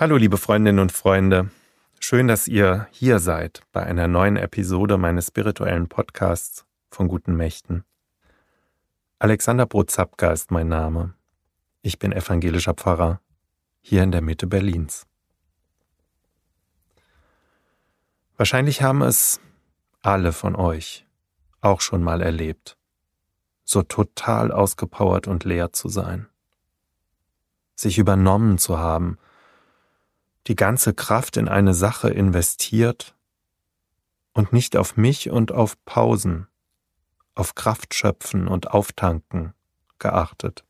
Hallo liebe Freundinnen und Freunde, schön, dass ihr hier seid bei einer neuen Episode meines spirituellen Podcasts von guten Mächten. Alexander Brotzapka ist mein Name. Ich bin evangelischer Pfarrer hier in der Mitte Berlins. Wahrscheinlich haben es alle von euch auch schon mal erlebt, so total ausgepowert und leer zu sein, sich übernommen zu haben, die ganze Kraft in eine Sache investiert und nicht auf mich und auf Pausen, auf Kraftschöpfen und Auftanken geachtet.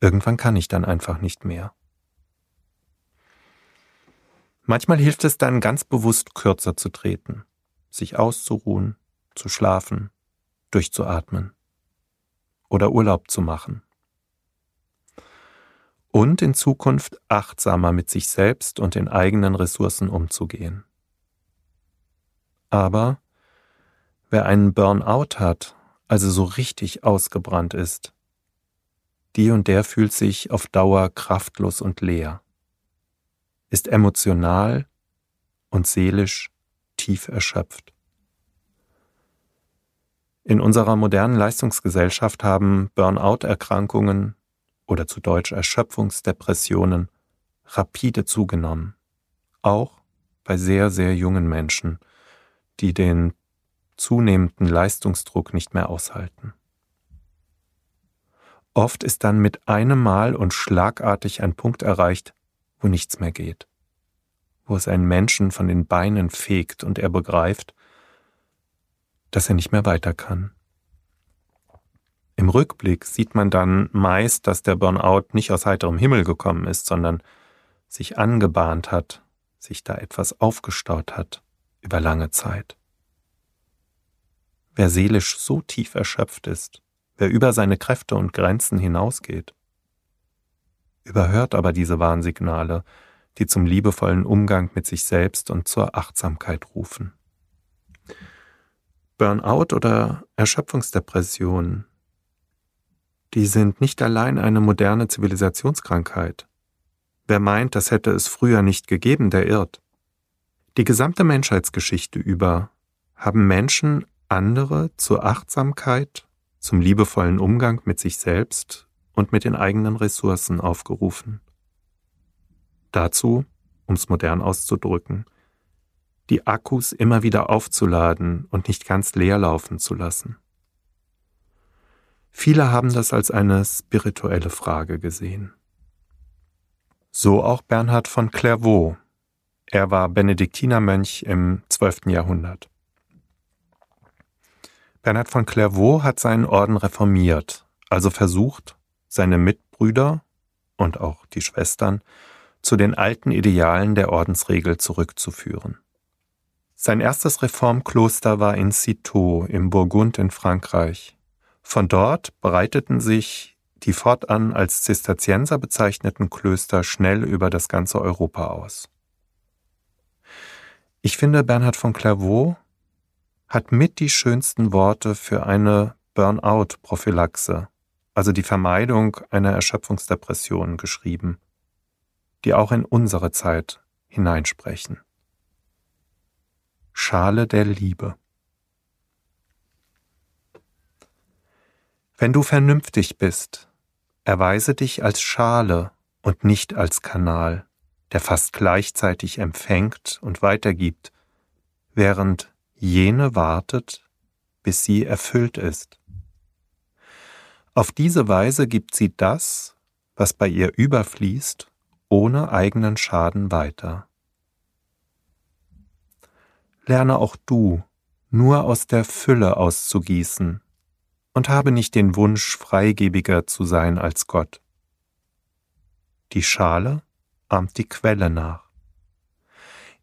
Irgendwann kann ich dann einfach nicht mehr. Manchmal hilft es dann ganz bewusst kürzer zu treten, sich auszuruhen, zu schlafen, durchzuatmen oder Urlaub zu machen und in Zukunft achtsamer mit sich selbst und den eigenen Ressourcen umzugehen. Aber wer einen Burnout hat, also so richtig ausgebrannt ist, die und der fühlt sich auf Dauer kraftlos und leer, ist emotional und seelisch tief erschöpft. In unserer modernen Leistungsgesellschaft haben Burnout-Erkrankungen oder zu Deutsch Erschöpfungsdepressionen rapide zugenommen, auch bei sehr, sehr jungen Menschen, die den zunehmenden Leistungsdruck nicht mehr aushalten. Oft ist dann mit einem Mal und schlagartig ein Punkt erreicht, wo nichts mehr geht, wo es einen Menschen von den Beinen fegt und er begreift, dass er nicht mehr weiter kann. Im Rückblick sieht man dann meist, dass der Burnout nicht aus heiterem Himmel gekommen ist, sondern sich angebahnt hat, sich da etwas aufgestaut hat über lange Zeit. Wer seelisch so tief erschöpft ist, wer über seine Kräfte und Grenzen hinausgeht, überhört aber diese Warnsignale, die zum liebevollen Umgang mit sich selbst und zur Achtsamkeit rufen. Burnout oder Erschöpfungsdepression die sind nicht allein eine moderne Zivilisationskrankheit. Wer meint, das hätte es früher nicht gegeben, der irrt. Die gesamte Menschheitsgeschichte über haben Menschen andere zur Achtsamkeit, zum liebevollen Umgang mit sich selbst und mit den eigenen Ressourcen aufgerufen. Dazu, um es modern auszudrücken, die Akkus immer wieder aufzuladen und nicht ganz leer laufen zu lassen. Viele haben das als eine spirituelle Frage gesehen. So auch Bernhard von Clairvaux. Er war Benediktinermönch im 12. Jahrhundert. Bernhard von Clairvaux hat seinen Orden reformiert, also versucht, seine Mitbrüder und auch die Schwestern zu den alten Idealen der Ordensregel zurückzuführen. Sein erstes Reformkloster war in Citeaux im Burgund in Frankreich, von dort breiteten sich die fortan als Zisterzienser bezeichneten Klöster schnell über das ganze Europa aus. Ich finde, Bernhard von Clairvaux hat mit die schönsten Worte für eine Burnout-Prophylaxe, also die Vermeidung einer Erschöpfungsdepression, geschrieben, die auch in unsere Zeit hineinsprechen. Schale der Liebe. Wenn du vernünftig bist, erweise dich als Schale und nicht als Kanal, der fast gleichzeitig empfängt und weitergibt, während jene wartet, bis sie erfüllt ist. Auf diese Weise gibt sie das, was bei ihr überfließt, ohne eigenen Schaden weiter. Lerne auch du, nur aus der Fülle auszugießen, und habe nicht den Wunsch, freigebiger zu sein als Gott. Die Schale ahmt die Quelle nach.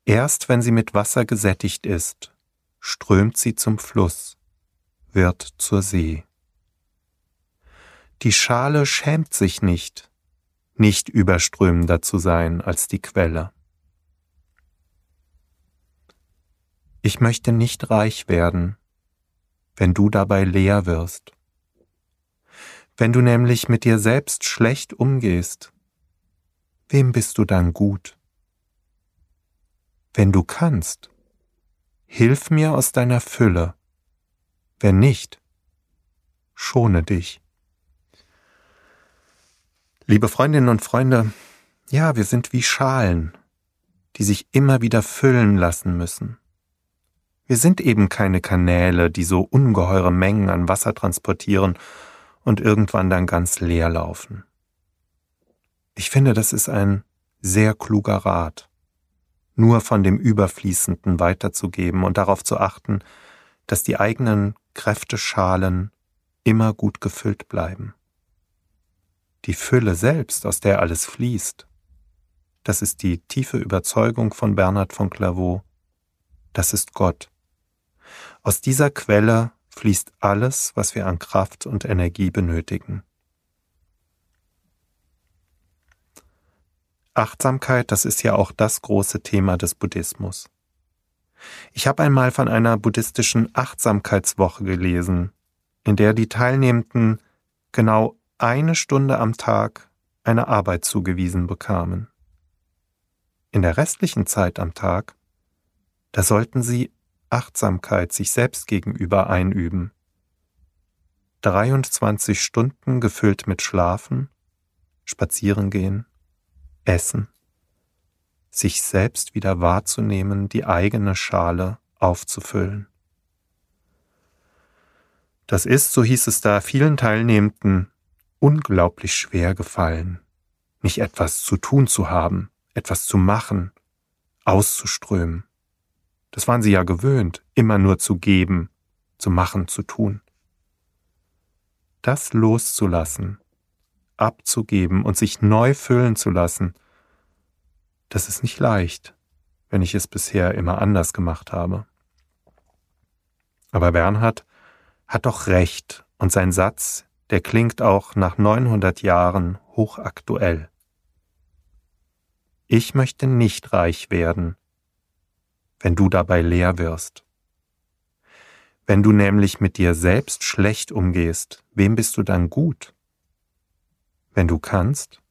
Erst wenn sie mit Wasser gesättigt ist, strömt sie zum Fluss, wird zur See. Die Schale schämt sich nicht, nicht überströmender zu sein als die Quelle. Ich möchte nicht reich werden, wenn du dabei leer wirst. Wenn du nämlich mit dir selbst schlecht umgehst, wem bist du dann gut? Wenn du kannst, hilf mir aus deiner Fülle, wenn nicht, schone dich. Liebe Freundinnen und Freunde, ja, wir sind wie Schalen, die sich immer wieder füllen lassen müssen. Wir sind eben keine Kanäle, die so ungeheure Mengen an Wasser transportieren und irgendwann dann ganz leer laufen. Ich finde, das ist ein sehr kluger Rat, nur von dem Überfließenden weiterzugeben und darauf zu achten, dass die eigenen Kräfteschalen immer gut gefüllt bleiben. Die Fülle selbst, aus der alles fließt, das ist die tiefe Überzeugung von Bernhard von Clairvaux, das ist Gott. Aus dieser Quelle fließt alles, was wir an Kraft und Energie benötigen. Achtsamkeit, das ist ja auch das große Thema des Buddhismus. Ich habe einmal von einer buddhistischen Achtsamkeitswoche gelesen, in der die Teilnehmenden genau eine Stunde am Tag eine Arbeit zugewiesen bekamen. In der restlichen Zeit am Tag, da sollten sie Achtsamkeit sich selbst gegenüber einüben. 23 Stunden gefüllt mit Schlafen, Spazierengehen, Essen, sich selbst wieder wahrzunehmen, die eigene Schale aufzufüllen. Das ist, so hieß es da, vielen Teilnehmenden unglaublich schwer gefallen, nicht etwas zu tun zu haben, etwas zu machen, auszuströmen. Das waren sie ja gewöhnt, immer nur zu geben, zu machen, zu tun. Das loszulassen, abzugeben und sich neu füllen zu lassen, das ist nicht leicht, wenn ich es bisher immer anders gemacht habe. Aber Bernhard hat doch recht und sein Satz, der klingt auch nach 900 Jahren hochaktuell. Ich möchte nicht reich werden, wenn du dabei leer wirst. Wenn du nämlich mit dir selbst schlecht umgehst, wem bist du dann gut? Wenn du kannst,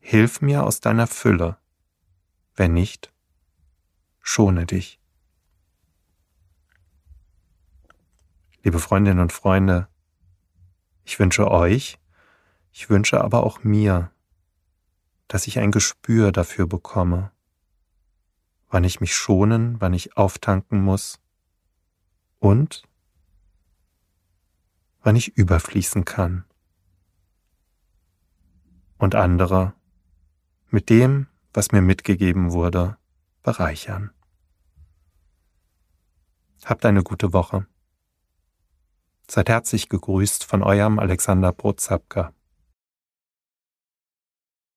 hilf mir aus deiner Fülle, wenn nicht, schone dich. Liebe Freundinnen und Freunde, ich wünsche euch, ich wünsche aber auch mir, dass ich ein Gespür dafür bekomme, wann ich mich schonen, wann ich auftanken muss und wann ich überfließen kann. Und andere mit dem, was mir mitgegeben wurde, bereichern. Habt eine gute Woche. Seid herzlich gegrüßt von eurem Alexander Brotzapka.